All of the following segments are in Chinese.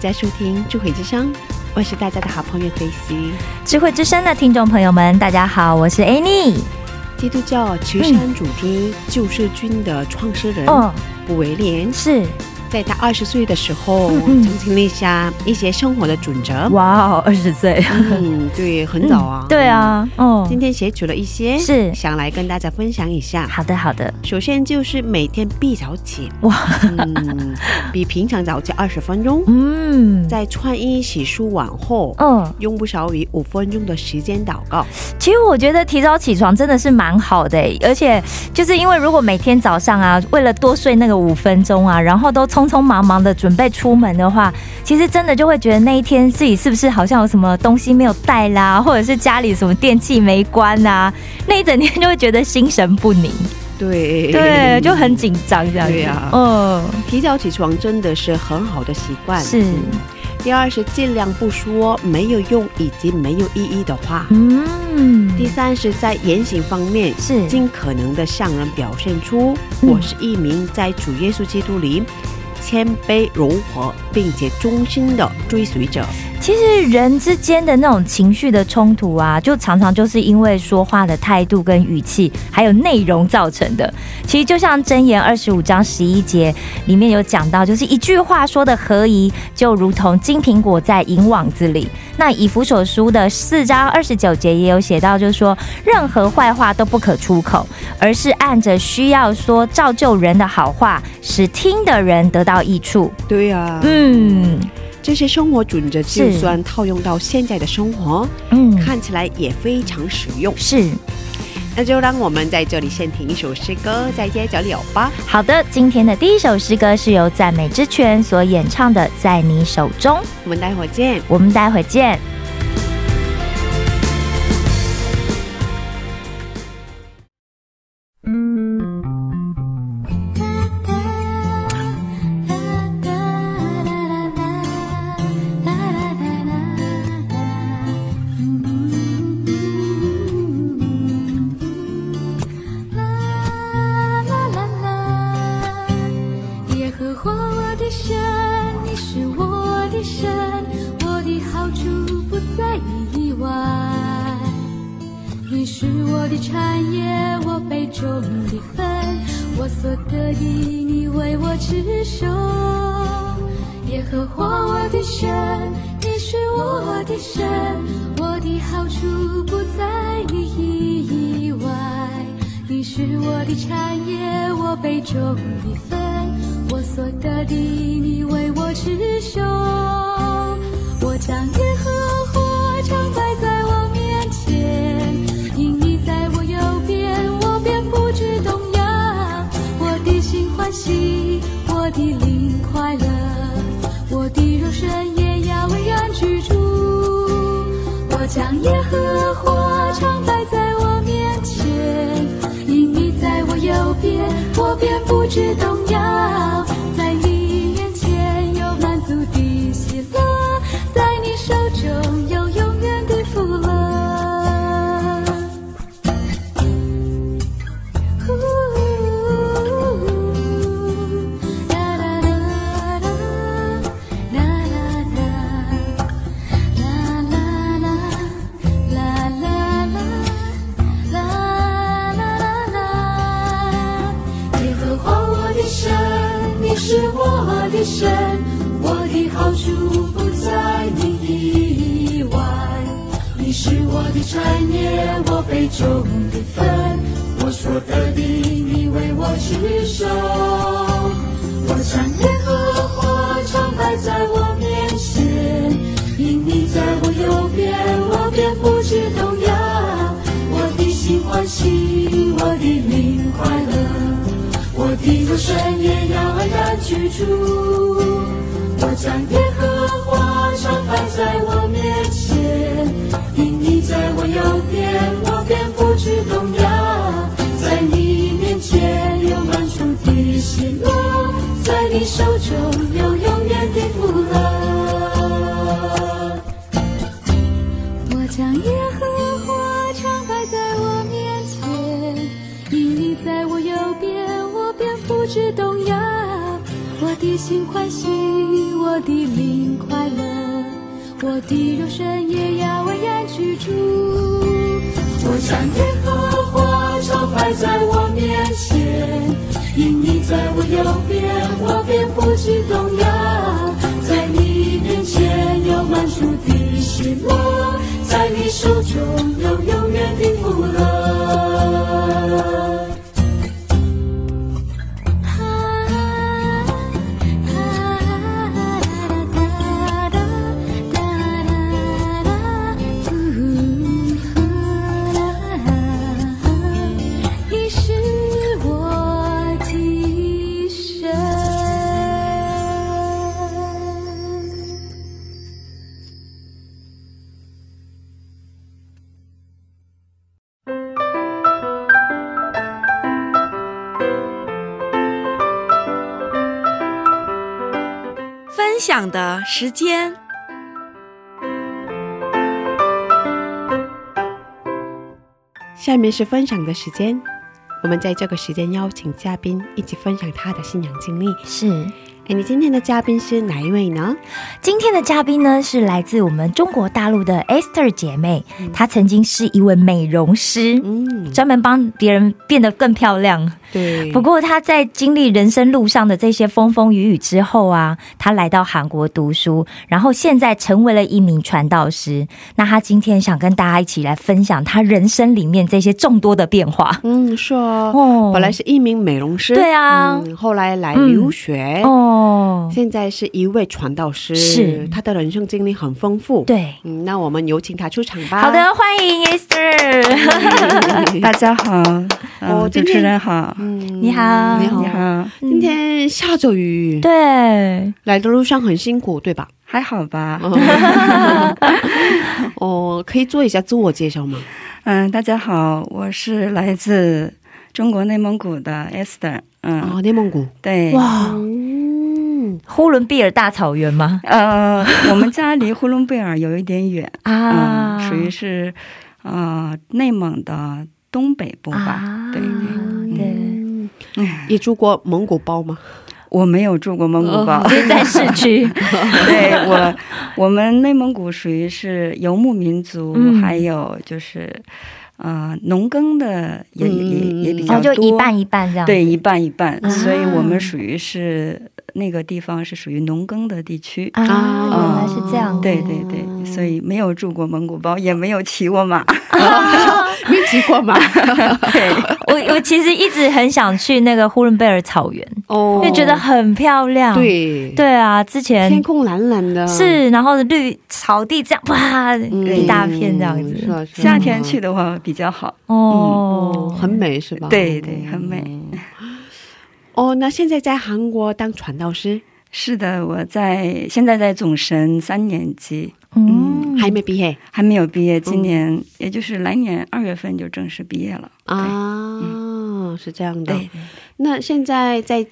家收听智慧之声，我是大家的好朋友 Daisy。智慧之声的听众朋友们，大家好，我是 Annie。基督教慈善组织救世军的创始人嗯，卜维廉，是，在他二十岁的时候，曾经立下一些生活的准则。哇哦，二十岁，嗯，对，很早啊。对啊，哦，今天写取了一些，是。想来跟大家分享一下。好的好的，首先就是每天必早起，哇，嗯，比平常早起二十分钟，嗯，在穿衣洗漱完后，嗯，用不少于五分钟的时间祷告。其实我觉得提早起床真的是蛮好的欸，而且就是因为如果每天早上啊，为了多睡那个五分钟啊，然后都匆匆忙忙的准备出门的话，其实真的就会觉得那一天自己是不是好像有什么东西没有带啦，或者是家里什么电器没关啊，那一整天就会觉得心神不宁，对。对，就很紧张这样子。对啊嗯，提早起床真的是很好的习惯。是，第二是尽量不说没有用以及没有意义的话。嗯，第三是在言行方面，是。尽可能的向人表现出嗯。我是一名在主耶稣基督里谦卑柔和并且忠心的追随者。其实人之间的那种情绪的冲突啊，就常常就是因为说话的态度跟语气，还有内容造成的。其实就像箴言二十五章十一节里面有讲到，就是一句话说的合宜，就如同金苹果在银网子里。那以弗所书的四章二十九节也有写到，就是说任何坏话都不可出口，而是按着需要说造就人的好话，使听的人得到益处。对啊，嗯这些生活准则就算套用到现在的生活，嗯，看起来也非常实用。是。那就让我们在这里先听一首诗歌，再接着聊吧。好的，今天的第一首诗歌是由赞美之泉所演唱的《在你手中》，我们待会儿见。我们待会儿见。是我的产业，我杯中的分，我所得的，你为我持守。耶和华我的神，你是我的神，我的好处不在你以外。你是我的产业，我杯中的分，我所得的，你为我持守。我将耶和华唱你，我的灵快乐，我的肉身也要为然居住。我将耶和华常摆在我面前，因你在我右边，我便不知动摇。种的分，我所得的你为我持守。我将耶和华常摆在我面前，因你在我右边，我便不知动摇。我的心欢喜，我的灵快乐，我的肉身也要安然居住。我将耶和华常摆在我面前，因你在我右边，我便不知动摇。在你面前有满处的喜乐，在你手中有永远的福乐。我将耶和华常摆在我面前，因你在我右边，我便不知动摇。我的心欢喜，我的灵快乐，我的肉身也要安然居住。我将耶和华常摆在我面前，因你在我右边，我便不惧动摇。在你面前有满足的喜乐，在你手中有永远的福享的时间。下面是分享的时间，我们在这个时间邀请嘉宾一起分享他的信仰经历。是。哎，你今天的嘉宾是哪一位呢？今天的嘉宾呢是来自我们中国大陆的 Esther 姐妹，她曾经是一位美容师，嗯，专门帮别人变得更漂亮。对，不过他在经历人生路上的这些风风雨雨之后啊，他来到韩国读书，然后现在成为了一名传道师。那他今天想跟大家一起来分享他人生里面这些众多的变化。嗯，是哦，哦本来是一名美容师，对啊嗯，后来来留学，哦，现在是一位传道师，是他的人生经历很丰富。，对。嗯，那我们有请他出场吧。好的，，欢迎 Esther。大家好，主持人好，嗯，你好你好，你。好，今天下着雨，对，来的路上很辛苦，对吧？还好吧？哦，可以做一下自我介绍吗？嗯，大家好，我是来自中国内蒙古的 Esther，嗯，哦，内蒙古。对，哇，嗯，呼伦贝尔大草原吗？呃，我们家离呼伦贝尔有一点远，啊，嗯，属于是呃内蒙的东北部吧，啊，对对。对，嗯也住过蒙古包吗？我没有住过蒙古包，就是在市区，对我，我们内蒙古属于是游牧民族，嗯还有就是，呃，农耕的也、嗯也也比较多，后就一半一半这样。对，一半一半，啊所以我们属于是那个地方是属于农耕的地区。啊，啊原来是这样。对对对，所以没有住过蒙古包，也没有骑过马。没骑过吗？对，我我其实一直很想去那个呼伦贝尔草原，哦因为觉得很漂亮。对，对啊，之前天空蓝蓝的，是，然后绿草地这样哇，一大片这样子。嗯是啊是啊夏天去的话比较好。哦哦，，很美是吧？对对，很美。哦，那现在在韩国当传道师，是的，我在现在在总神三年级，嗯，还没毕业。还没有毕业，今年、也就是来年二月份就正式毕业了。啊，是这样的。对，那现在在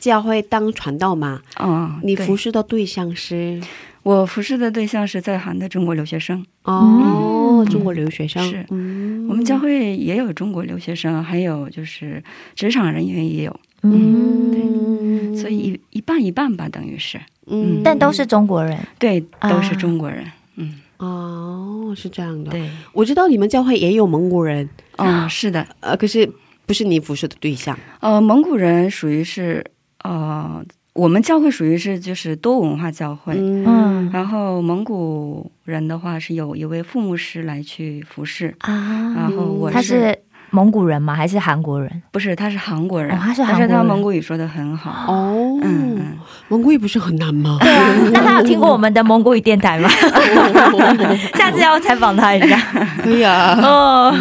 教会当传道嘛？哦，你服侍的对象是？我服侍的对象是在韩的中国留学生，哦，嗯。中国留学生。是。嗯，我们教会也有中国留学生，还有就是职场人员也有，嗯，对所以一一半一半吧，等于是嗯，但都是中国人。对，啊。都是中国人。嗯，哦，是这样的。对，我知道你们教会也有蒙古人，嗯，是的，呃，可是不是你服侍的对象。呃，蒙古人属于是呃，我们教会属于是就是多文化教会，嗯。嗯。然后蒙古人的话是有一位副牧师来去服侍，啊，然后我他是蒙古人吗？还是韩国人？不是他是韩国人，哦他是韩但是他国人蒙古语说的很好。哦，嗯嗯，蒙古语不是很难吗？对啊，那他有听过我们的蒙古语电台吗？下次要采访他一下。可以啊。哦，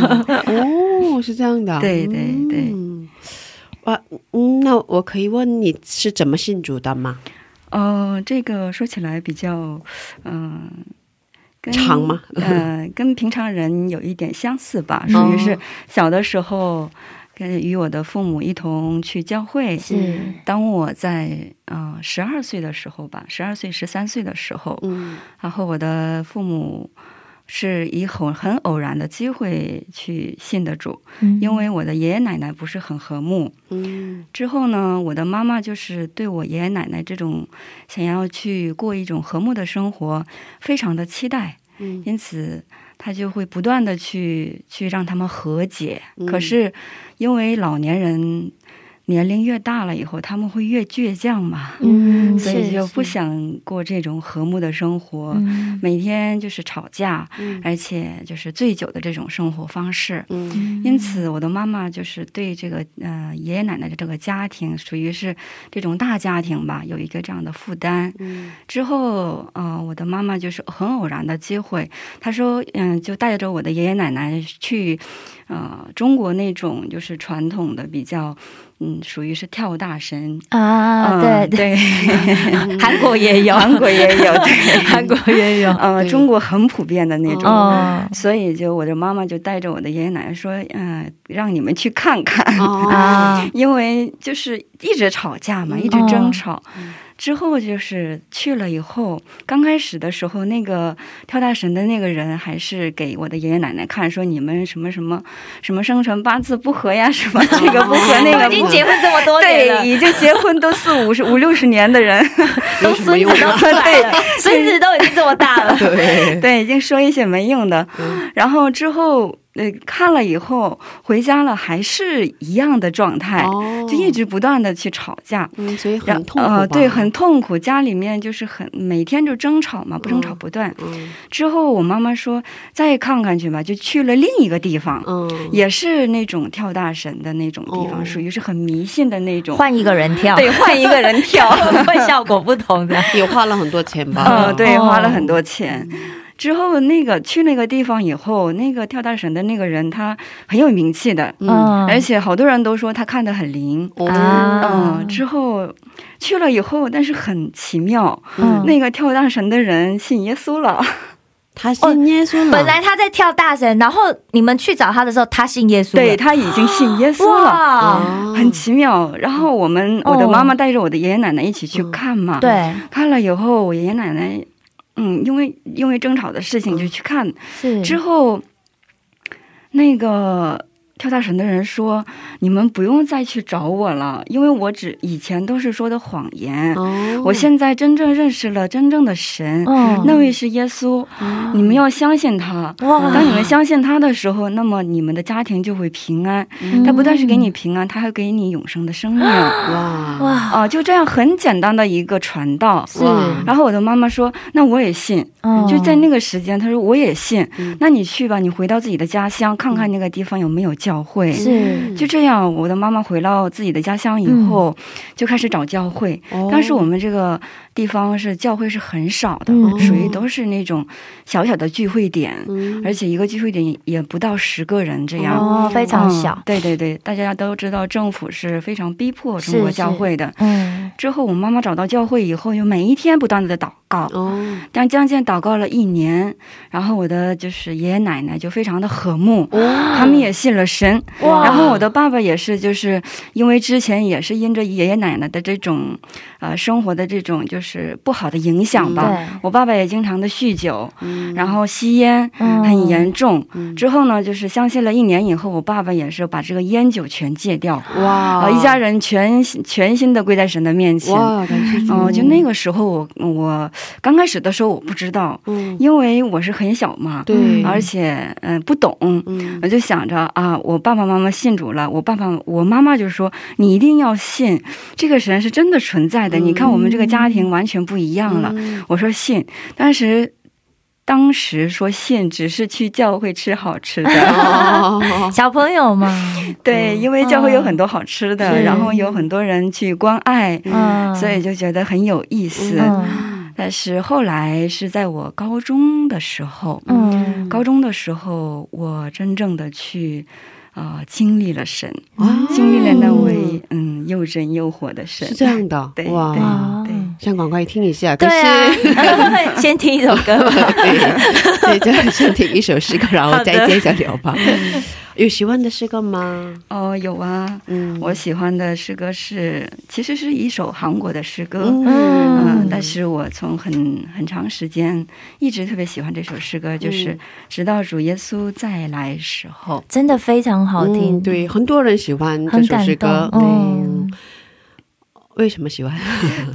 哦，是这样的。对对对嗯哇，嗯，那我可以问你是怎么信主的吗？哦，这个说起来比较，嗯、跟长吗呃，跟平常人有一点相似吧，嗯属于是小的时候跟与我的父母一同去教会。是当我在嗯十二岁的时候吧，十二岁十三岁的时候，嗯然后我的父母是以很很偶然的机会去信的主，因为我的爷爷奶奶不是很和睦。嗯之后呢，我的妈妈就是对我爷爷奶奶这种想要去过一种和睦的生活，非常的期待，嗯因此她就会不断的去去让他们和解。嗯可是因为老年人年龄越大了以后，他们会越倔强嘛，嗯所以就不想过这种和睦的生活。嗯每天就是吵架，嗯而且就是醉酒的这种生活方式。嗯因此，我的妈妈就是对这个呃爷爷奶奶的这个家庭，属于是这种大家庭吧，有一个这样的负担。嗯之后，呃，我的妈妈就是很偶然的机会，她说，嗯、就带着我的爷爷奶奶去，呃，中国那种就是传统的比较，嗯，属于是跳大神。啊，嗯对对，对，韩国也有，韩国也有，对，韩国也有，呃，中国很普遍的那种。哦所以，就我的妈妈就带着我的爷爷奶奶说，嗯、让你们去看看。因为就是一直吵架嘛，嗯。一直争吵。之后就是去了以后，刚开始的时候，那个跳大神的那个人还是给我的爷爷奶奶看，说你们什么什么什么生辰八字不合呀，什么 这个不合那个不合。已经结婚这么多年了。对，，已经结婚都四五十五六十年的人，都孙子都出来了，孙子都已经这么大了，对，对，已经说一些没用的。嗯。然后之后，呃，看了以后回家了，还是一样的状态，哦就一直不断的去吵架。嗯，所以然很痛苦对，很痛苦。家里面就是很每天就争吵嘛，不争吵不断。嗯之后我妈妈说再看看去吧，就去了另一个地方，嗯也是那种跳大神的那种地方，哦属于是很迷信的那种。换一个人跳，对，换一个人 跳。会效果不同的。也花了很多钱吧？呃，对，哦花了很多钱。之后那个去那个地方以后，那个跳大神的那个人他很有名气的，嗯。而且好多人都说他看得很灵。哦。啊嗯，之后去了以后，但是很奇妙，嗯。那个跳大神的人信耶稣了。他信耶稣了，本来他在跳大神，然后你们去找他的时候，他信耶稣了，对他已经信耶稣了。很奇妙，然后我们、哦我的妈妈带着我的爷爷奶奶一起去看嘛，，对，看了以后，我爷爷奶奶，嗯，因为因为争吵的事情就去看，是。之后，那个跳大神的人说：“你们不用再去找我了，因为我只以前都是说的谎言。哦，我现在真正认识了真正的神，嗯那位是耶稣，你们要相信他。当你们相信他的时候，那么你们的家庭就会平安。嗯他不但是给你平安，他还给你永生的生命。哇、哇哇，就这样很简单的一个传道。是然后我的妈妈说：“那我也信。”嗯就在那个时间，她说我也信。嗯那你去吧，你回到自己的家乡，看看那个地方有没有教会。是就这样，我的妈妈回到自己的家乡以后，就开始找教会。哦但是我们这个地方是教会是很少的，嗯。属于都是那种小小的聚会点，嗯。而且一个聚会点也不到十个人这样。哦，非常小。嗯，对对对，大家都知道政府是非常逼迫中国教会的。嗯。之后，我妈妈找到教会以后，又每一天不断的祷告，哦。但将近祷告了一年，然后我的就是爷爷奶奶就非常的和睦，他们也信了神。哇。然后我的爸爸也是，就是因为之前也是因着爷爷奶奶的这种，呃，生活的这种就是不好的影响吧。对我爸爸也经常的酗酒，嗯然后吸烟嗯很严重。嗯之后呢，就是相信了一年以后，我爸爸也是把这个烟酒全戒掉。哇啊，一家人全全心的跪在神的面前。哦，就那个时候我我刚开始的时候我不知道，嗯，因为我是很小嘛，对，而且嗯、不懂，嗯我就想着啊，我爸爸妈妈信主了，我爸爸我妈妈就说你一定要信，这个神是真的存在的。嗯你看我们这个家庭完全不一样了。嗯。我说信，当时当时说信只是去教会吃好吃的。哦，小朋友嘛，对，因为教会有很多好吃的，是然后有很多人去关爱，嗯，所以就觉得很有意思。嗯。但是后来是在我高中的时候，嗯。高中的时候，我真正的去啊、呃经历了神，哇。经历了那位嗯又真又活的神。是。这样的，对，哇。对想赶快听一下，可对是。啊，先听一首歌吧。对，对，就先听一首诗歌，然后再接着聊吧。有喜欢的诗歌吗？哦，有啊，嗯，我喜欢的诗歌是，其实是一首韩国的诗歌。嗯嗯，但是我从很很长时间一直特别喜欢这首诗歌，就是嗯直到主耶稣再来时候。真的非常好听，嗯对，很多人喜欢这首诗歌嗯，为什么喜欢？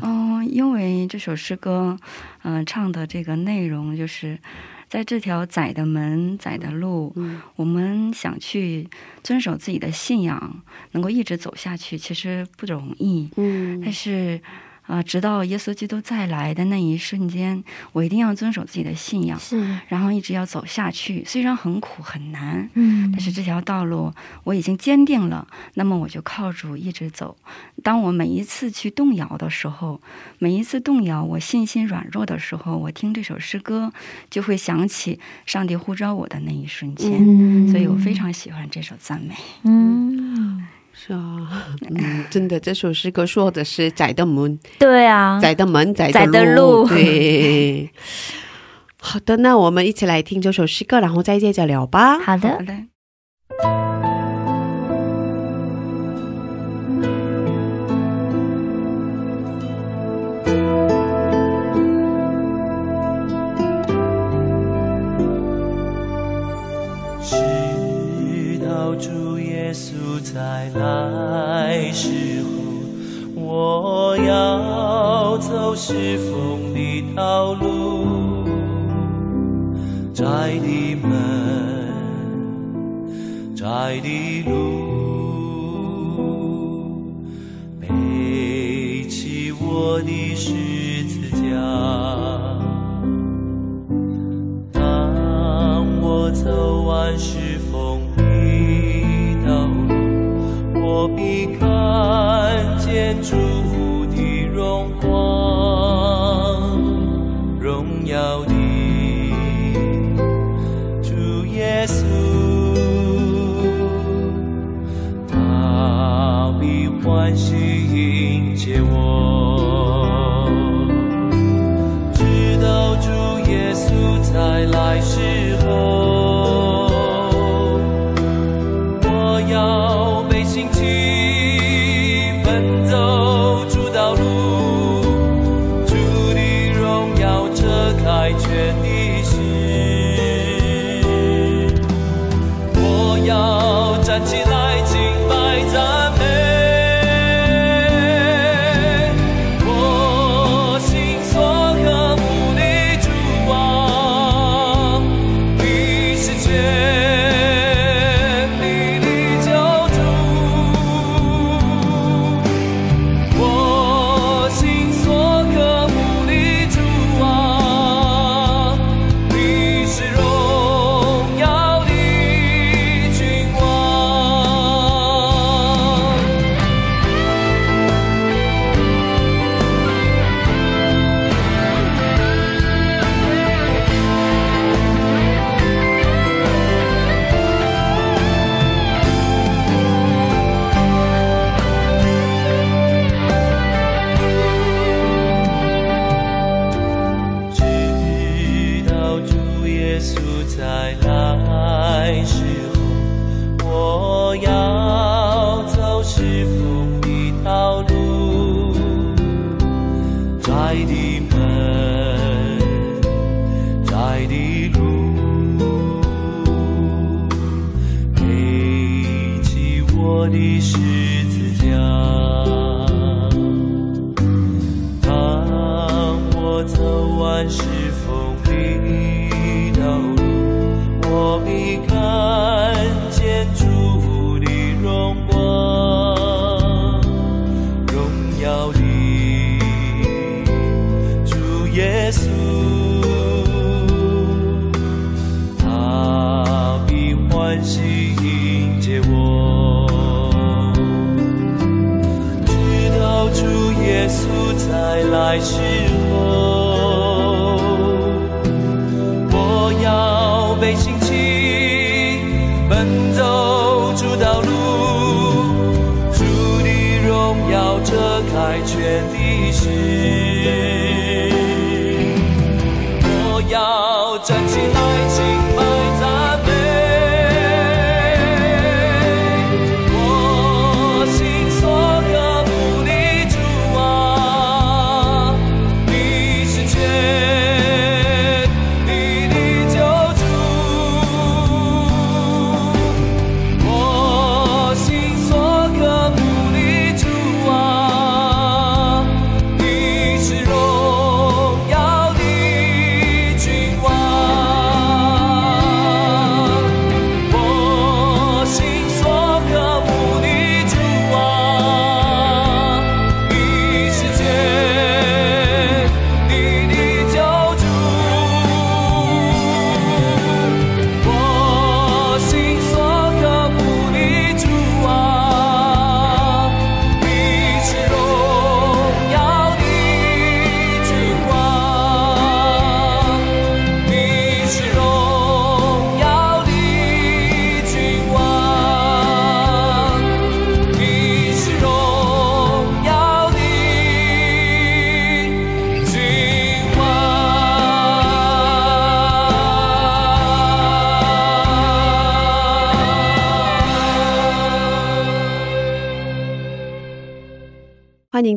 哦，因为这首诗歌，嗯、唱的这个内容就是。在这条窄的门、窄的路，嗯我们想去遵守自己的信仰，能够一直走下去，其实不容易。嗯但是，啊、直到耶稣基督再来的那一瞬间，我一定要遵守自己的信仰，是，然后一直要走下去。虽然很苦很难，嗯但是这条道路我已经坚定了，那么我就靠主一直走。当我每一次去动摇的时候，每一次动摇，我信心软弱的时候，我听这首诗歌，就会想起上帝呼召我的那一瞬间。嗯所以我非常喜欢这首赞美。嗯，是啊，嗯，真的，这首诗歌说的是窄的门，对啊，窄的门，窄窄的路，路对。好的，那我们一起来听这首诗歌，然后再接着聊吧。好的，好的。直到主耶稣再来时候，我要走是风的道路，窄的门，窄的路，背起我的十字架。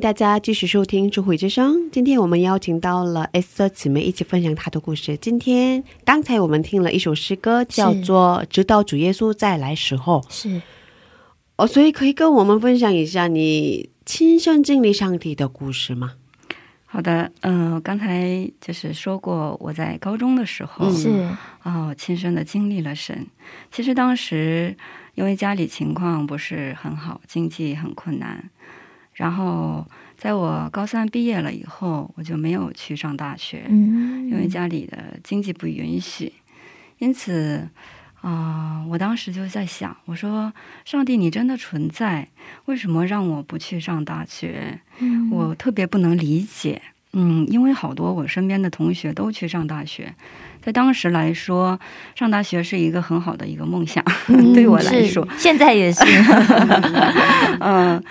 大家继续收听《智慧之声》。今天我们邀请到了 S 姊妹一起分享她的故事。今天刚才我们听了一首诗歌，叫做《直到主耶稣再来时候》。是哦，所以可以跟我们分享一下你亲身经历上帝的故事吗？好的，嗯、刚才就是说过，我在高中的时候，嗯是哦，亲身的经历了神。其实当时因为家里情况不是很好，经济很困难，然后在我高三毕业了以后，我就没有去上大学，嗯因为家里的经济不允许，因此。啊、我当时就在想，我说：“上帝，你真的存在？为什么让我不去上大学？嗯我特别不能理解。嗯，因为好多我身边的同学都去上大学，在当时来说，上大学是一个很好的一个梦想，对我来说，现在也是嗯，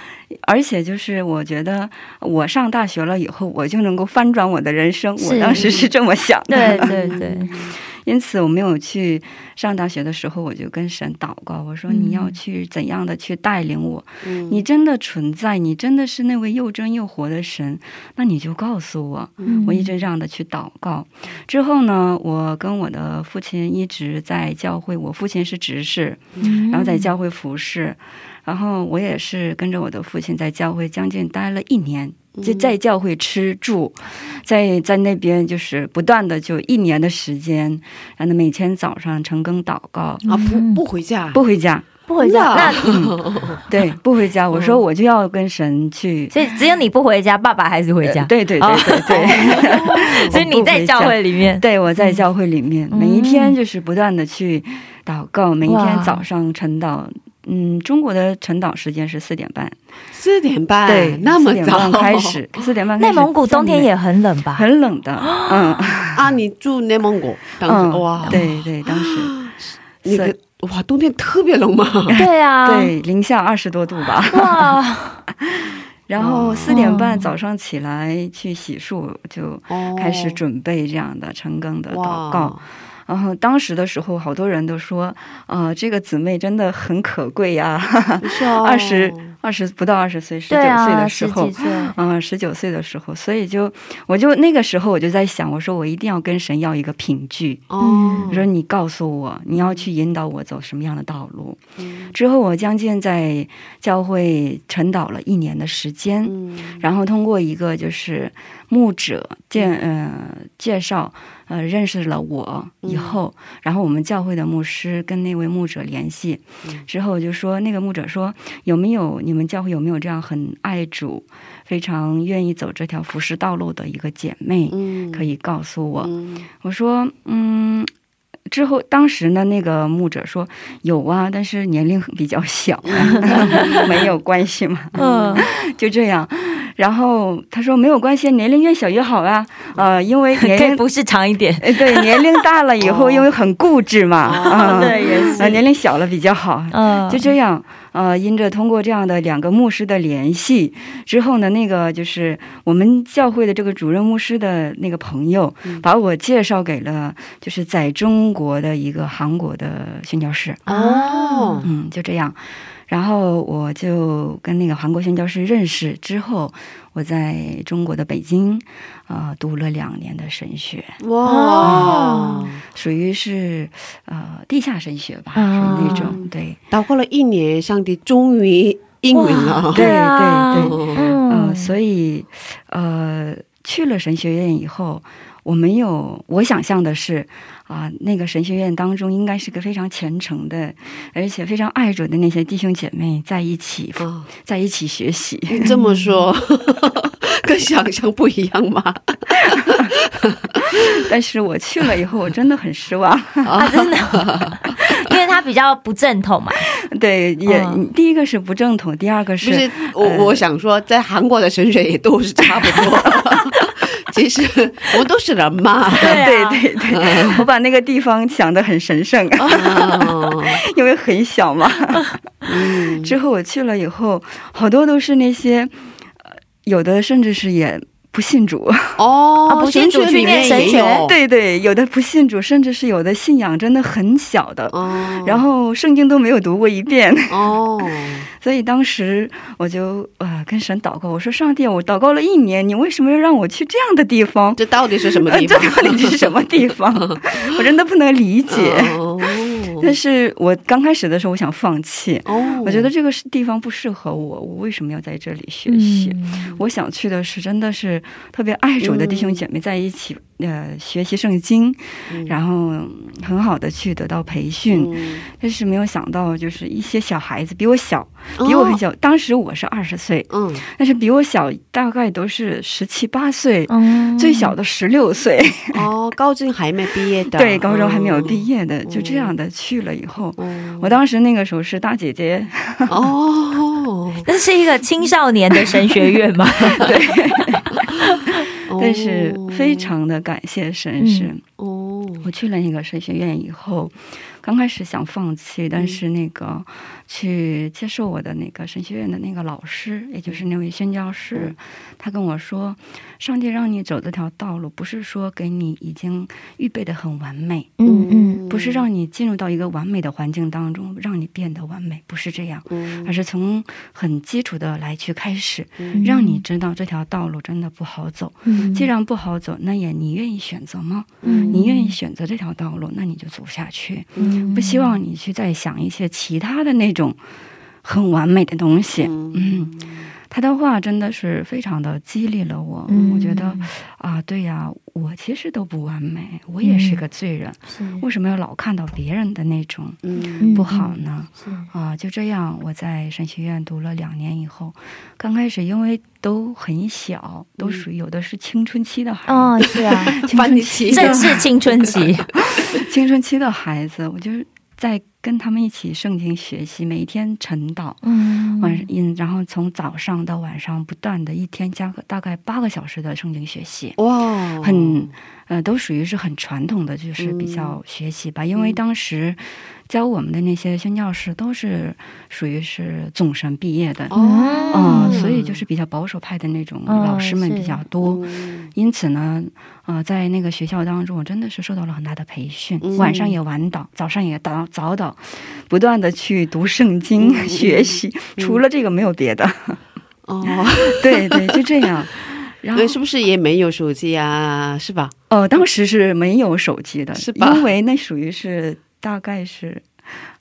而且就是我觉得我上大学了以后，我就能够翻转我的人生，我当时是这么想的。对对 对，因此我没有去上大学的时候，我就跟神祷告，我说嗯你要去怎样的去带领我？嗯你真的存在，你真的是那位又真又活的神，那你就告诉我。嗯我一直这样的去祷告。之后呢，我跟我的父亲一直在教会，我父亲是执事，嗯然后在教会服侍，然后我也是跟着我的父亲在教会将近待了一年。就在教会吃住，在在那边就是不断的就一年的时间，然后每天早上晨更祷告，啊，不不回家，不回家，不回家，那 对，不回家。我说我就要跟神去，所以只有你不回家，爸爸还是回家。呃对对对对对，所以你在教会里面，对，我在教会里面，嗯每一天就是不断的去祷告，每一天早上晨祷。嗯，中国的晨祷时间是四点半，四点半，对，那么4点半早开始，四点半开始内蒙古冬天也很冷吧？很冷的，嗯。啊！你住内蒙古，当时、嗯，哇，，对对，当时。那个哇，冬天特别冷嘛，对啊，对零下二十多度吧，哇，然后四点半早上起来去洗漱，就哦开始准备这样的晨更的祷告。哇然后当时的时候，好多人都说，呃，这个姊妹真的很可贵呀、二十二十不到二十岁，十九岁的时候嗯，十九岁的时候，所以就我就那个时候我就在想，我说我一定要跟神要一个凭据。哦我说你告诉我，你要去引导我走什么样的道路。之后我将近在教会晨祷了一年的时间，嗯然后通过一个就是牧者介呃介绍呃认识了我以后，然后我们教会的牧师跟那位牧者联系，之后就说那个牧者说有没有你们教会有没有这样很爱主、非常愿意走这条服饰道路的一个姐妹，嗯可以告诉我。嗯我说嗯。之后，当时呢，那个牧者说有啊，但是年龄比较小，没有关系嘛。嗯，就这样。然后他说没有关系，年龄越小越好啊，呃，因为年龄。不是长一点，哎，对，年龄大了以后，哦因为很固执嘛，嗯，对也是呃，年龄小了比较好，嗯，就这样，呃，因着通过这样的两个牧师的联系之后呢，那个就是我们教会的这个主任牧师的那个朋友，把我介绍给了就是在中国的一个韩国的宣教士，哦。嗯，就这样。然后我就跟那个韩国宣教师认识之后，我在中国的北京，呃，读了两年的神学，哇，属于是呃地下神学吧，啊属于那种对。祷告了一年，上帝终于应允了。对啊对对呃，所以呃，去了神学院以后，我没有我想象的是啊、那个神学院当中应该是个非常虔诚的，而且非常爱主的那些弟兄姐妹在一起，哦在一起学习。你这么说，跟想象不一样吗？但是我去了以后，我真的很失望。啊，真的，因为他比较不正统嘛，对，也、嗯第一个是不正统，第二个是我，我想说，在韩国的神学也都是差不多。其实 我们都是人嘛。对啊。对对对，我把那个地方想的很神圣，哦。因为很小嘛。嗯。之后我去了以后，好多都是那些，呃有的甚至是也不信主，哦，啊不信主里面去念神学。对对，有的不信主，甚至是有的信仰真的很小的，哦，然后圣经都没有读过一遍。哦，所以当时我就呃跟神祷告，我说上帝，我祷告了一年，你为什么要让我去这样的地方？这到底是什么呃，地这方？到底是什么地方？我真的不能理解。哦但是我刚开始的时候，我想放弃，哦，我觉得这个是地方不适合我，我为什么要在这里学习？嗯。我想去的是真的是特别爱主的弟兄姐妹在一起，呃，学习圣经，然后很好的去得到培训。嗯。但是没有想到，就是一些小孩子比我小，比我很小，当时我是二十岁，嗯，但是比我小大概都是十七八岁，嗯最小的十六岁，哦，高中还没毕业的，对，高中还没有毕业。业的，就这样的去了以后。哦。我当时那个时候是大姐姐，哦，那是一个青少年的神学院嘛，但是非常的感谢神是。哦，我去了那个神学院以后，刚开始想放弃，但是那个去接受我的那个神学院的那个老师，也就是那位宣教师，他跟我说，上帝让你走这条道路，不是说给你已经预备的很完美，嗯嗯。不是让你进入到一个完美的环境当中，让你变得完美，不是这样，嗯。而是从很基础的来去开始，嗯。让你知道这条道路真的不好走。嗯。既然不好走，那也你愿意选择吗？嗯。你愿意选择这条道路，那你就走下去。嗯。不希望你去再想一些其他的那种很完美的东西。嗯，他的话真的是非常的激励了我。嗯我觉得啊，对呀，我其实都不完美，我也是个罪人，是为什么要老看到别人的那种嗯不好呢？是啊，就这样，我在神学院读了两年以后，刚开始因为都很小，都属于有的是青春期的孩子，哦是啊，翻你起正是青春期，青春期的孩子，我就是在跟他们一起圣经学习，每一天晨祷，嗯。晚嗯，然后从早上到晚上不断的一天加个大概八个小时的圣经学习，哇，很呃都属于是很传统的，就是比较学习吧，因为当时。教我们的那些宣教师都是属于是总神毕业的，哦，嗯，所以就是比较保守派的那种哦老师们比较。多，嗯。因此呢，呃，在那个学校当中，我真的是受到了很大的培训，嗯晚上也晚祷，早上也早早祷，不断的去读圣经、嗯学习，除了这个没有别的。哦，对对，就这样。然后，是不是也没有手机啊？是吧？哦，当时是没有手机的，是吧因为那属于是大概是。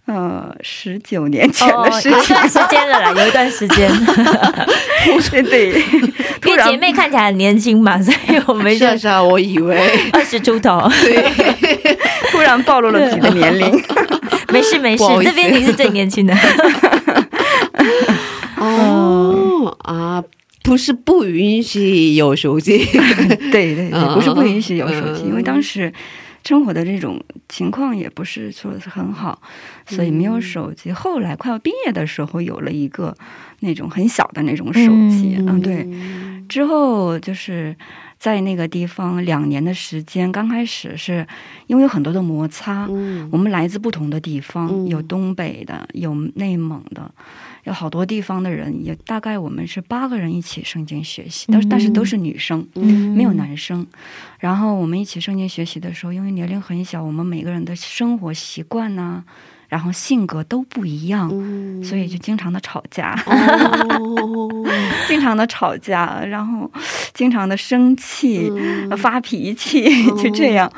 呃，十九年前哦的事情，有一段时间了啦，有一段时间。对 对，因为姐妹看起来很年轻嘛，所以我们就是啊啊，我以为 二十出头。对突然暴露了自己的年龄。没事没事这边你是最年轻的。哦啊，不是不允许有手机，对对对，嗯不是不允许有手机，嗯因为当时生活的这种情况也不是说是很好，所以没有手机。后来快要毕业的时候，有了一个那种很小的那种手机，嗯。嗯，对。之后就是在那个地方两年的时间，刚开始是因为有很多的摩擦，嗯。我们来自不同的地方，嗯。有东北的，有内蒙的，有好多地方的人，也大概我们是八个人一起圣经学习，但是但是都是女生，嗯没有男生。然后我们一起圣经学习的时候，因为年龄很小，我们每个人的生活习惯呐、然后性格都不一样，嗯所以就经常的吵架，哦，经常的吵架，然后经常的生气。嗯发脾气，就这样。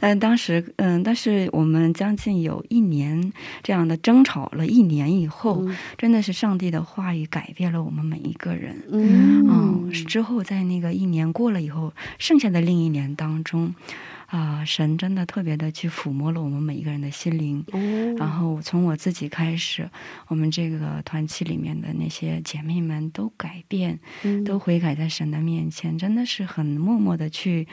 嗯，当时嗯，但是我们将近有一年这样的争吵了一年以后，真的是上帝的话语改变了我们每一个人。嗯嗯，之后在那个一年过了以后，剩下的另一年当中，啊、神真的特别的去抚摸了我们每一个人的心灵。哦。然后从我自己开始，我们这个团契里面的那些姐妹们都改变，嗯。都悔改在神的面前，真的是很默默的去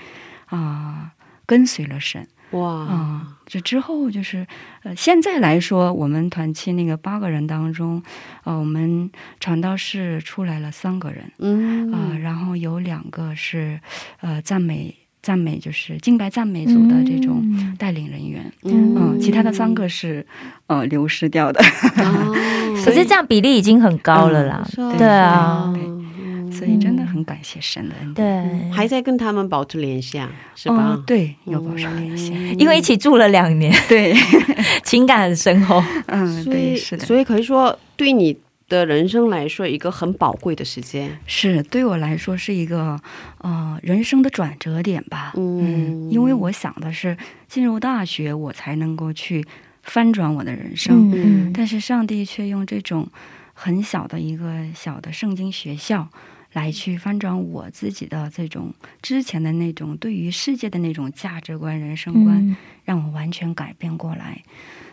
啊、跟随了神哇。啊、这之后就是呃，现在来说，我们团契那个八个人当中，呃，我们传道室出来了三个人嗯。啊、然后有两个是呃赞美赞美就是敬拜赞美组的这种带领人员，嗯，其他的三个是呃流失掉的，哦。可是这样比例已经很高了啦。对啊，所以真的很感谢神的恩典。对，还在跟他们保持联系啊，是吧？哦？对，有保持联系，因为一起住了两年，对，情感很深厚。嗯，对，是的，所以可以说，对你的人生来说，一个很宝贵的时间。是对我来说是一个呃人生的转折点吧。嗯因为我想的是进入大学，我才能够去翻转我的人生，嗯但是上帝却用这种很小的一个小的圣经学校。来去翻转我自己的这种之前的那种对于世界的那种价值观、人生观，嗯让我完全改变过来。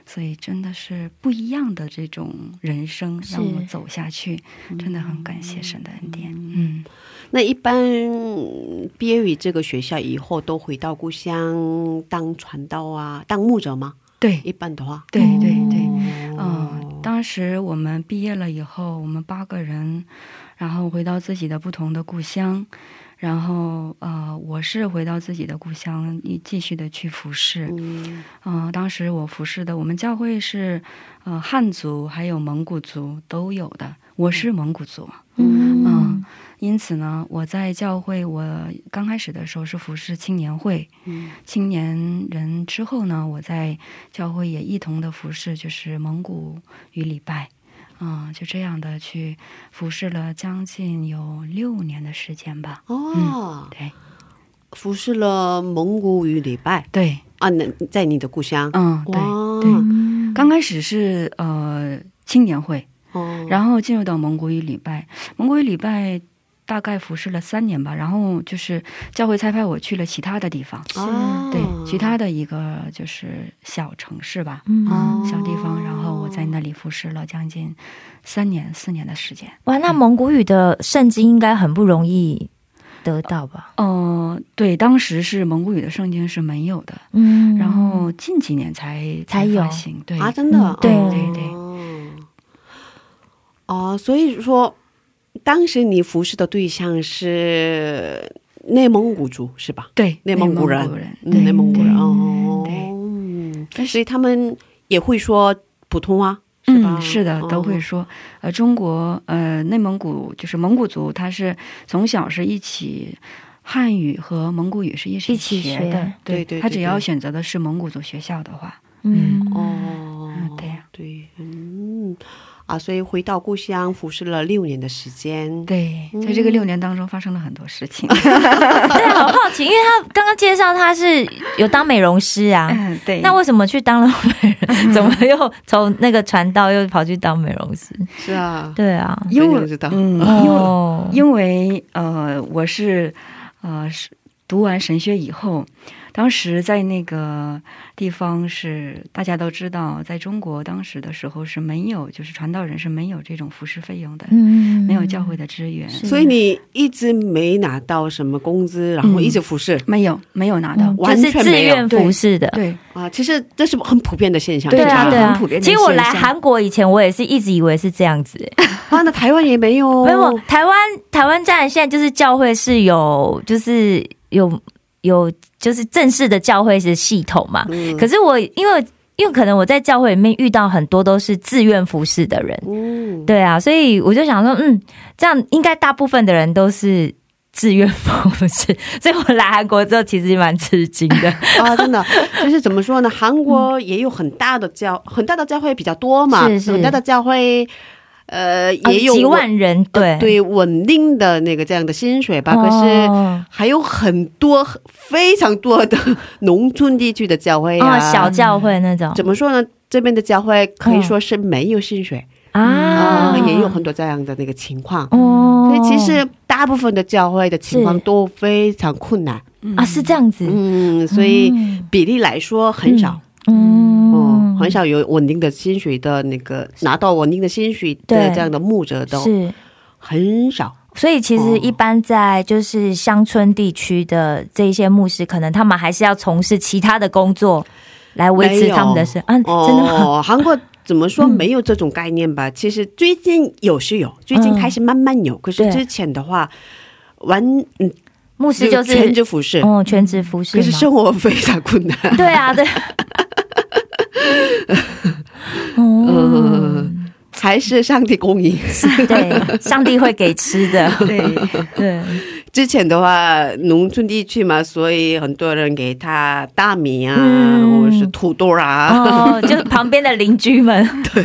所以真的是不一样的这种人生，让我走下去，真的很感谢神的恩典。嗯，那一般毕业于这个学校以后，都回到故乡当传道啊，当牧者吗？对一般的话，对对对，哦嗯，当时我们毕业了以后，我们八个人，然后回到自己的不同的故乡，然后呃，我是回到自己的故乡，一继续的去服侍。嗯嗯、当时我服侍的我们教会是呃汉族还有蒙古族都有的，我是蒙古族。嗯，因此呢，我在教会，我刚开始的时候是服侍青年会，嗯青年人之后呢，我在教会也一同的服侍，就是蒙古语礼拜，嗯，就这样的去服侍了将近有六年的时间吧。哦，对。服侍了蒙古语礼拜对，啊，那在你的故乡，嗯，对，对，刚开始是呃青年会，哦，然后进入到蒙古语礼拜，蒙古语礼拜大概服侍了三年吧，然后就是教会差派我去了其他的地方，哦对，其他的一个就是小城市吧，嗯哦小地方，然后我在那里服侍了将近三年四年的时间。哇，那蒙古语的圣经应该很不容易得到吧？呃，对，当时是蒙古语的圣经是没有的，嗯然后近几年才才有发行，对，啊，真的，嗯对哦对对哦，所以说，当时你服侍的对象是内蒙古族是吧？对，内蒙古人，嗯对内蒙古人对哦，对。嗯但是所以他们也会说普通话，是吧？嗯，是的，都会哦说。呃，中国呃，内蒙古就是蒙古族，他是从小是一起汉语和蒙古语是一起一起学学。的。对对对他只要选择的是蒙古族学校的话，嗯。哦。嗯，对，啊，所以回到故乡服侍了六年的时间。对，在这个六年当中发生了很多事情。对，好好奇，因为他刚刚介绍他是有当美容师啊，嗯，对。那为什么去当了美容？怎么又从那个传道又跑去当美容师？是啊，对啊，因为非常知道嗯，哦，因为呃，我是呃是读完神学以后，当时在那个地方是大家都知道，在中国当时的时候是没有，就是传道人是没有这种服饰费用的，嗯没有教会的支援，所以你一直没拿到什么工资，然后一直服侍、没有没有拿到。嗯完就是自全没有愿服侍的。对，啊。其实这是很普遍的现象，对对啊，对啊很普遍。的其实我来韩国以前，我也是一直以为是这样子、欸啊，那台湾也没有，没有，台湾台湾站现在就是教会是有，就是有有就是正式的教会是系统嘛。嗯可是我因为因为可能我在教会里面遇到很多都是自愿服侍的人，嗯，对啊，所以我就想说，嗯，这样应该大部分的人都是。自愿服侍，所以我来韩国之后其实蛮吃惊的。啊，真的，就是怎么说呢？韩国也有很大的教，很大的教会比较多嘛，是是很大的教会，呃，也有几万人，对、呃对稳定的那个这样的薪水吧。可是哦还有很多非常多的农村地区的教会啊，哦，小教会那种怎么说呢？这边的教会可以说是没有薪水啊、啊，也有很多这样的那个情况。哦，所以其实大部分的教会的情况都非常困难，啊是这样子，嗯，所以比例来说很少。嗯哦，很少有稳定的薪水的那个拿到稳定的薪水的这样的牧者都是。很少。所以其实一般在就是乡村地区的这一些牧师，可能他们还是要从事其他的工作来维持他们的生啊，真的吗？哦，韩国怎么说嗯没有这种概念吧？其实最近有是有，最近开始慢慢有，可是之前的话，完嗯牧师就是全职服侍，哦全职服侍可是，生活非常困难。对啊对。哦，嗯，还是上帝供应。对，上帝会给吃的，对，对，之前的话，农村地区嘛，所以很多人给他大米啊，嗯。或者是土豆啊。哦，就是旁边的邻居们，对，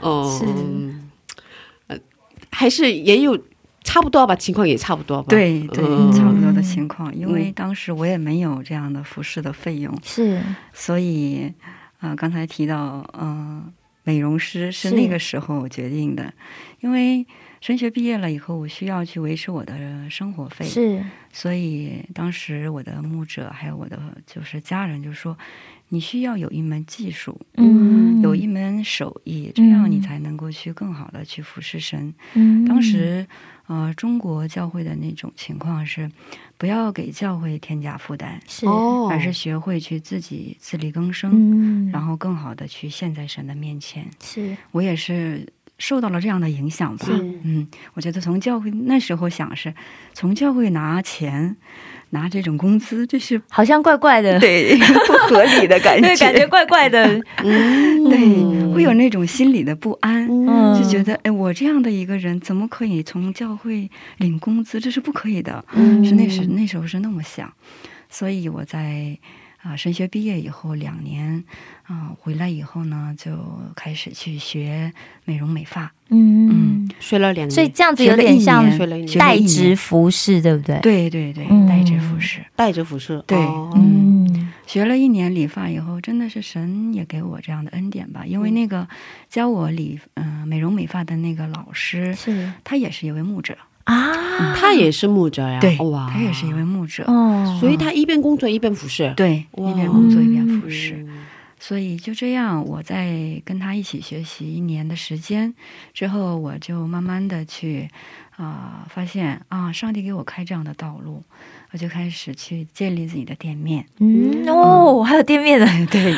哦，是。呃，还是也有差不多吧，情况也差不多吧。对对，嗯。差不多的情况。因为当时我也没有这样的服饰的费用，是。所以啊、呃刚才提到，嗯、美容师是是那个时候决定的，因为升学毕业了以后，我需要去维持我的生活费，是，所以当时我的牧者还有我的就是家人就说，你需要有一门技术，嗯，有一门手艺，这样你才能够去更好的去服侍神。嗯。当时，呃，中国教会的那种情况是，不要给教会添加负担，是，哦，而是学会去自己自力更生，嗯，然后更好的去献在神的面前。是我也是受到了这样的影响吧。嗯，我觉得从教会那时候想是，从教会拿钱，拿这种工资，这是 好像怪怪的，对不合理的感觉，对，感觉怪怪的，嗯对，会有那种心理的不安。嗯，就觉得，哎，我这样的一个人，怎么可以从教会领工资？这是不可以的。嗯是那时那时候是那么想，所以我在啊、神学毕业以后两年啊、回来以后呢，就开始去学美容美发。嗯嗯，学了两年，所以这样子有点像学了一年代职服饰，对不对？，对对对，嗯代职服饰。代职服饰，对哦嗯，学了一年理发以后，真的是神也给我这样的恩典吧。因为那个教我理嗯、美容美发的那个老师，是他也是一位牧者，啊，他也是牧者呀，对，哇，他也是一位牧者。哦，所以他一边工作一边服侍，对，一边工作一边服侍，嗯。所以就这样，我在跟他一起学习一年的时间之后，我就慢慢的去啊、发现啊，上帝给我开这样的道路，我就开始去建立自己的店面。嗯。哦，还有店面的，对，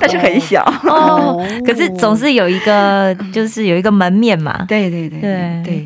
但是很小。哦，可是总是有一个，就是有一个门面嘛，对对对对。对，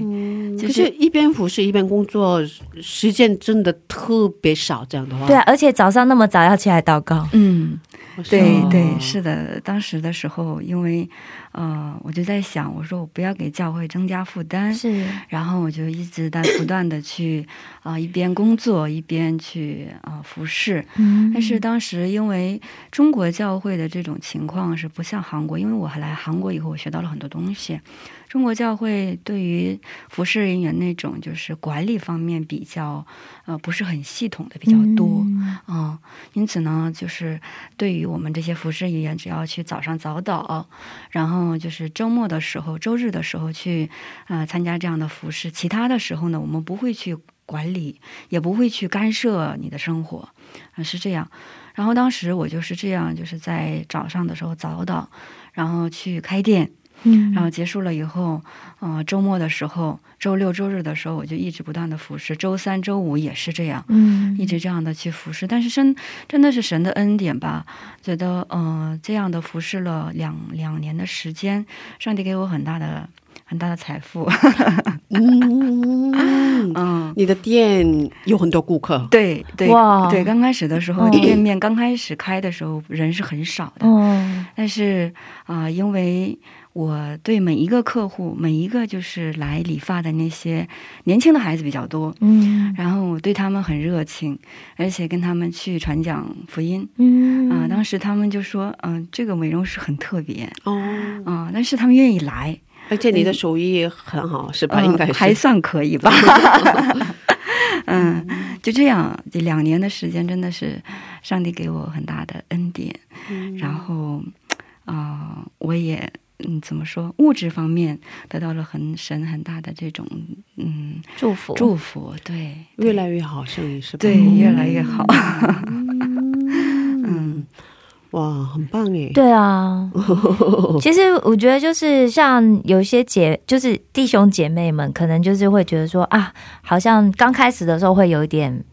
就是是一边服侍一边工作，时间真的特别少。这样的话，对啊，而且早上那么早要起来祷告，嗯，哦对对，是的，当时的时候，因为呃，我就在想，我说我不要给教会增加负担，是然后我就一直在不断的去啊、一边工作一边去啊、服侍。嗯但是当时因为中国教会的这种情况是不像韩国，因为我还来韩国以后，我学到了很多东西。中国教会对于服侍人员那种就是管理方面比较呃不是很系统的比较多，嗯嗯，因此呢，就是对于我们这些服侍人员，只要去早上早祷，然后嗯就是周末的时候、周日的时候去，呃，参加这样的服饰。其他的时候呢，我们不会去管理，也不会去干涉你的生活，啊、是这样。然后当时我就是这样，就是在早上的时候早祷，然后去开店，嗯。然后结束了以后，呃，周末的时候，周六周日的时候，我就一直不断的服侍，周三周五也是这样。嗯。一直这样的去服侍，但是真真的是神的恩典吧？觉得呃，这样的服侍了两两年的时间，上帝给我很大的很大的财富。嗯，嗯，你的店有很多顾客，对对哇。对，刚开始的时候，哦店面刚开始开的时候人是很少的，哦。但是啊、呃因为我对每一个客户，每一个就是来理发的那些年轻的孩子比较多，嗯。然后我对他们很热情，而且跟他们去传讲福音。嗯。啊、当时他们就说，嗯、这个美容师很特别，哦，啊、但是他们愿意来，而且你的手艺很好，是吧？嗯应该是。还算可以吧。嗯，就这样，这两年的时间真的是上帝给我很大的恩典，嗯。然后啊、我也嗯怎么说，物质方面得到了很神很大的这种嗯祝福祝福，对，越来越好，生意是吧？对越来越好，嗯，哇，很棒哎！对啊，其实我觉得就是像有些姐，就是弟兄姐妹们，可能就是会觉得说啊，好像刚开始的时候会有一点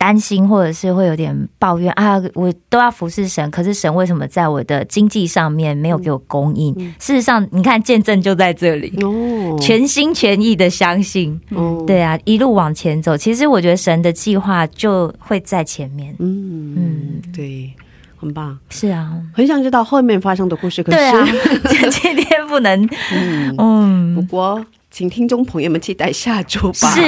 担心，或者是会有点抱怨啊，我都要服侍神，可是神为什么在我的经济上面没有给我供应？事实上，你看见证就在这里，哦，全心全意的相信，哦，对啊，一路往前走。其实我觉得神的计划就会在前面。嗯嗯。对，很棒，是啊，很想知道后面发生的故事，可是，今天不能，嗯，嗯。不，过请听众朋友们期待下周吧。是，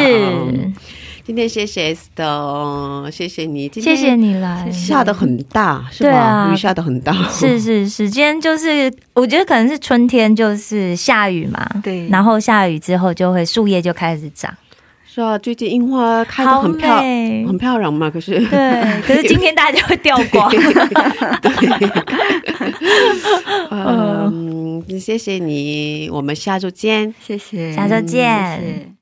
今天谢谢 S 的，谢谢你，今谢天谢你。来。下的很大，是吧？对啊。雨下的很大，是是是，今天就是我觉得可能是春天，就是下雨嘛，对。然后下雨之后就会树叶就开始长，是啊，最近樱花开的很漂美。很漂亮嘛，可是对，可是今天大家就会掉光。嗯，谢谢你，我们下周见。谢谢，下周见。谢谢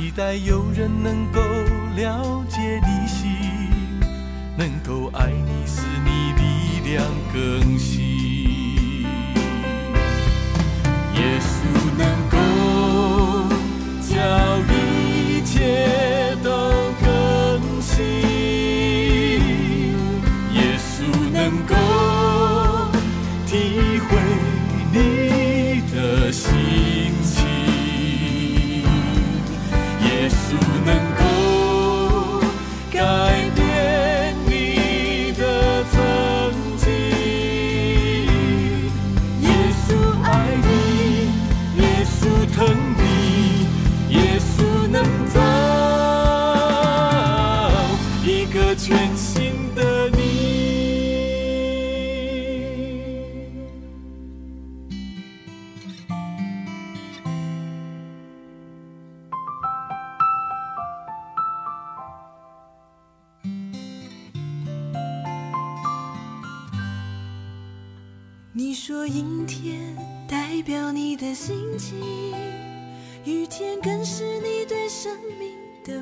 期待有人能够了解你心，能够爱你，使你力量更新。耶稣能够叫一切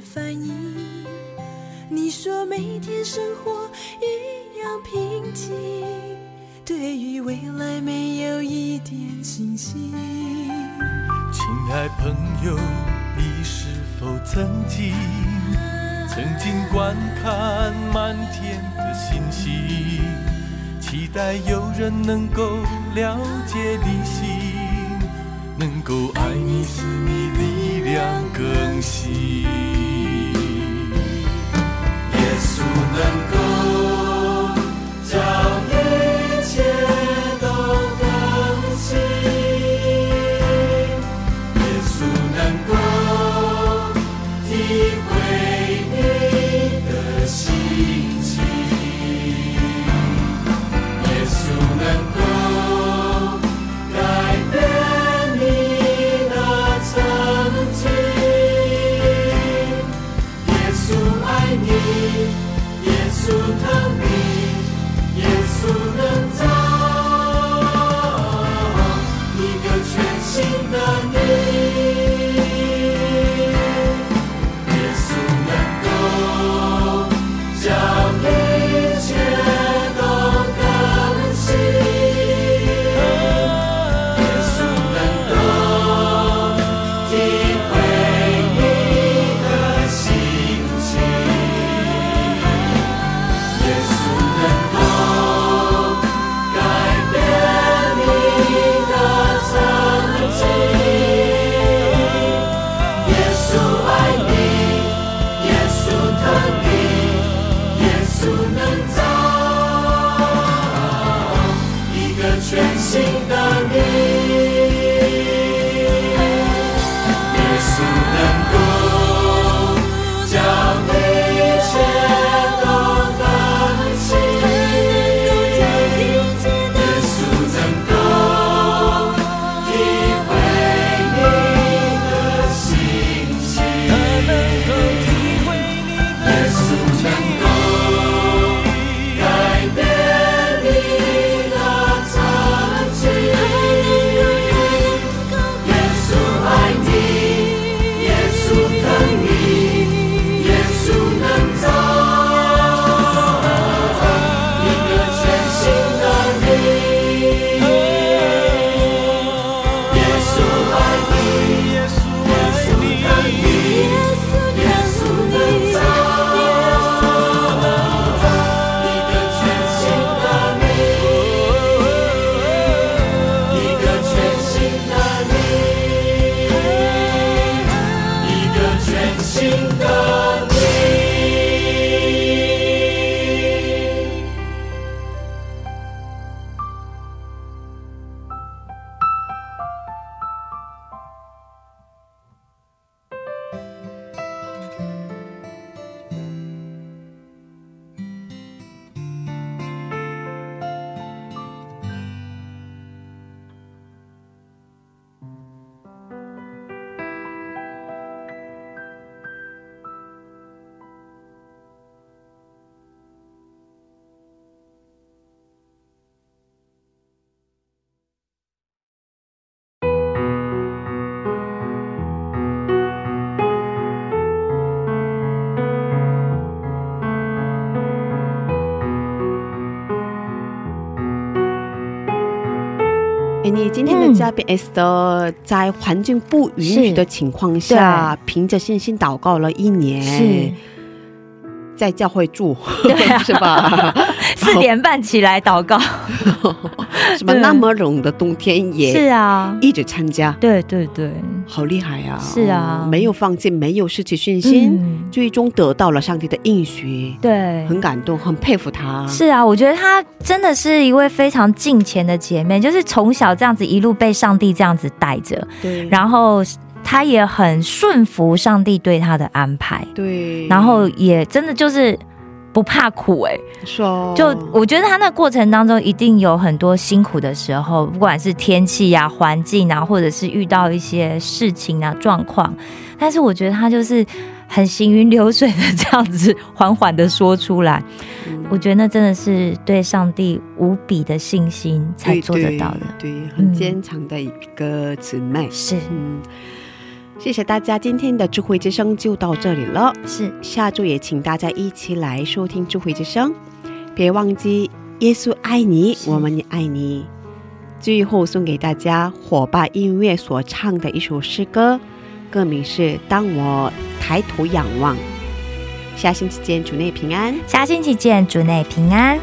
反应。你说每天生活一样平静，对于未来没有一点信心。亲爱朋友，你是否曾经曾经观看满天的星星？期待有人能够了解你心，能够爱你，使你力量更新。主能够哎，你今天的嘉宾 Esther 在环境不允许的情况下，凭着信心祷告了一年，是。在教会住，对啊。是吧？四点半起来祷告，什么那么冷的冬天也是啊，一直参加，对对对，好厉害啊！是啊没有放弃，没有失去信心，嗯最终得到了上帝的应许，对，很感动，很佩服他。是啊，我觉得她真的是一位非常敬虔的姐妹，就是从小这样子一路被上帝这样子带着，对，然后她也很顺服上帝对她的安排，对，然后也真的就是不怕苦哎、说，就我觉得他那过程当中一定有很多辛苦的时候，不管是天气啊、环境啊，或者是遇到一些事情啊、状况，但是我觉得他就是很行云流水的这样子缓缓的说出来。我觉得那真的是对上帝无比的信心才做得到的。对，对很坚强的一个姊妹。是，嗯，谢谢大家，今天的智慧之声就到这里了。是，下周也请大家一起来收听智慧之声，别忘记耶稣爱你，我们也爱你。最后送给大家火把音乐所唱的一首诗歌，歌名是《当我抬头仰望》。下星期见，主内平安。下星期见，主内平安。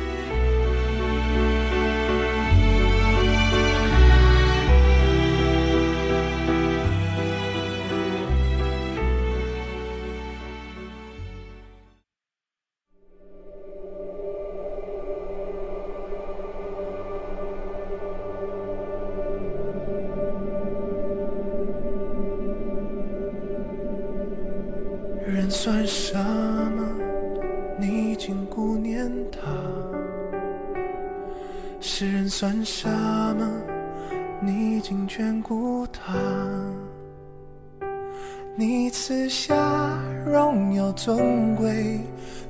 尊贵，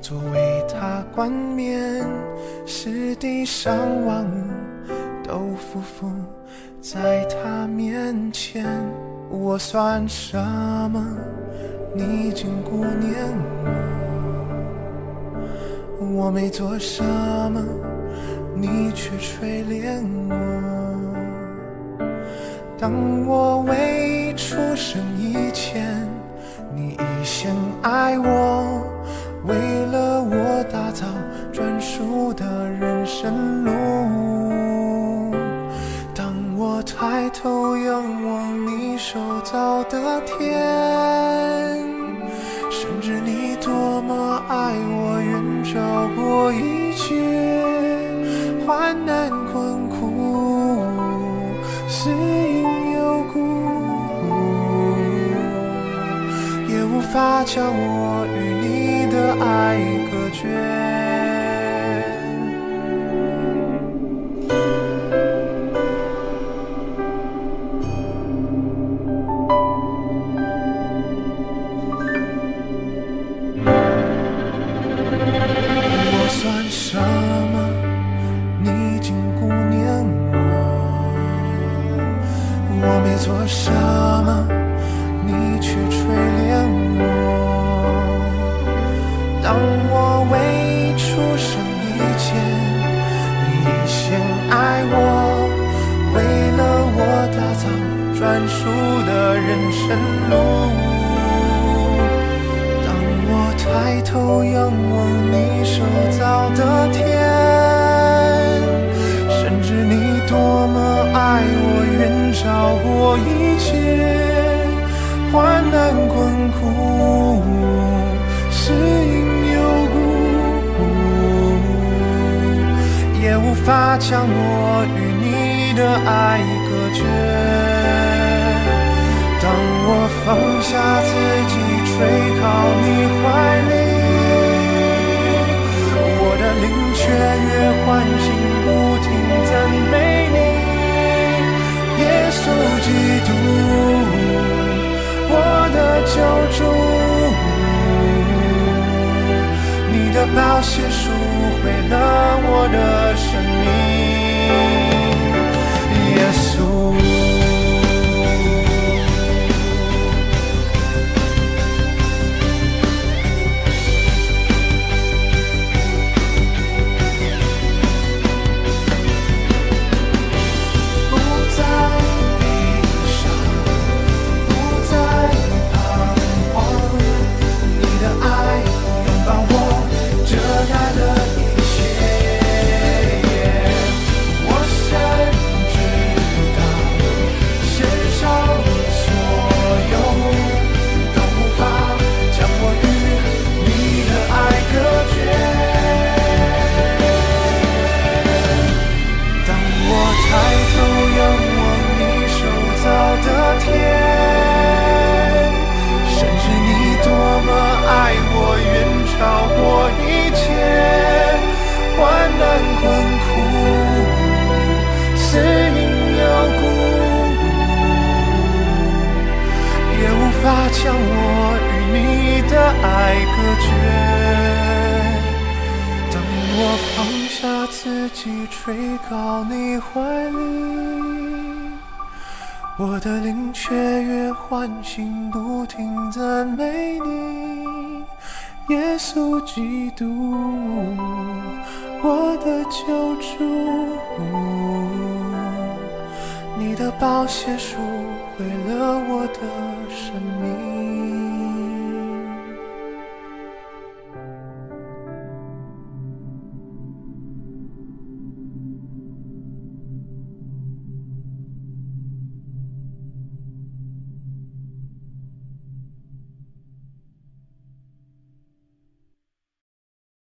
作为他冠冕，是地上万物都匍匐在他面前。我算什么？你竟顾念我，我没做什么，你却垂怜我。当我未出生以前，先爱无法将我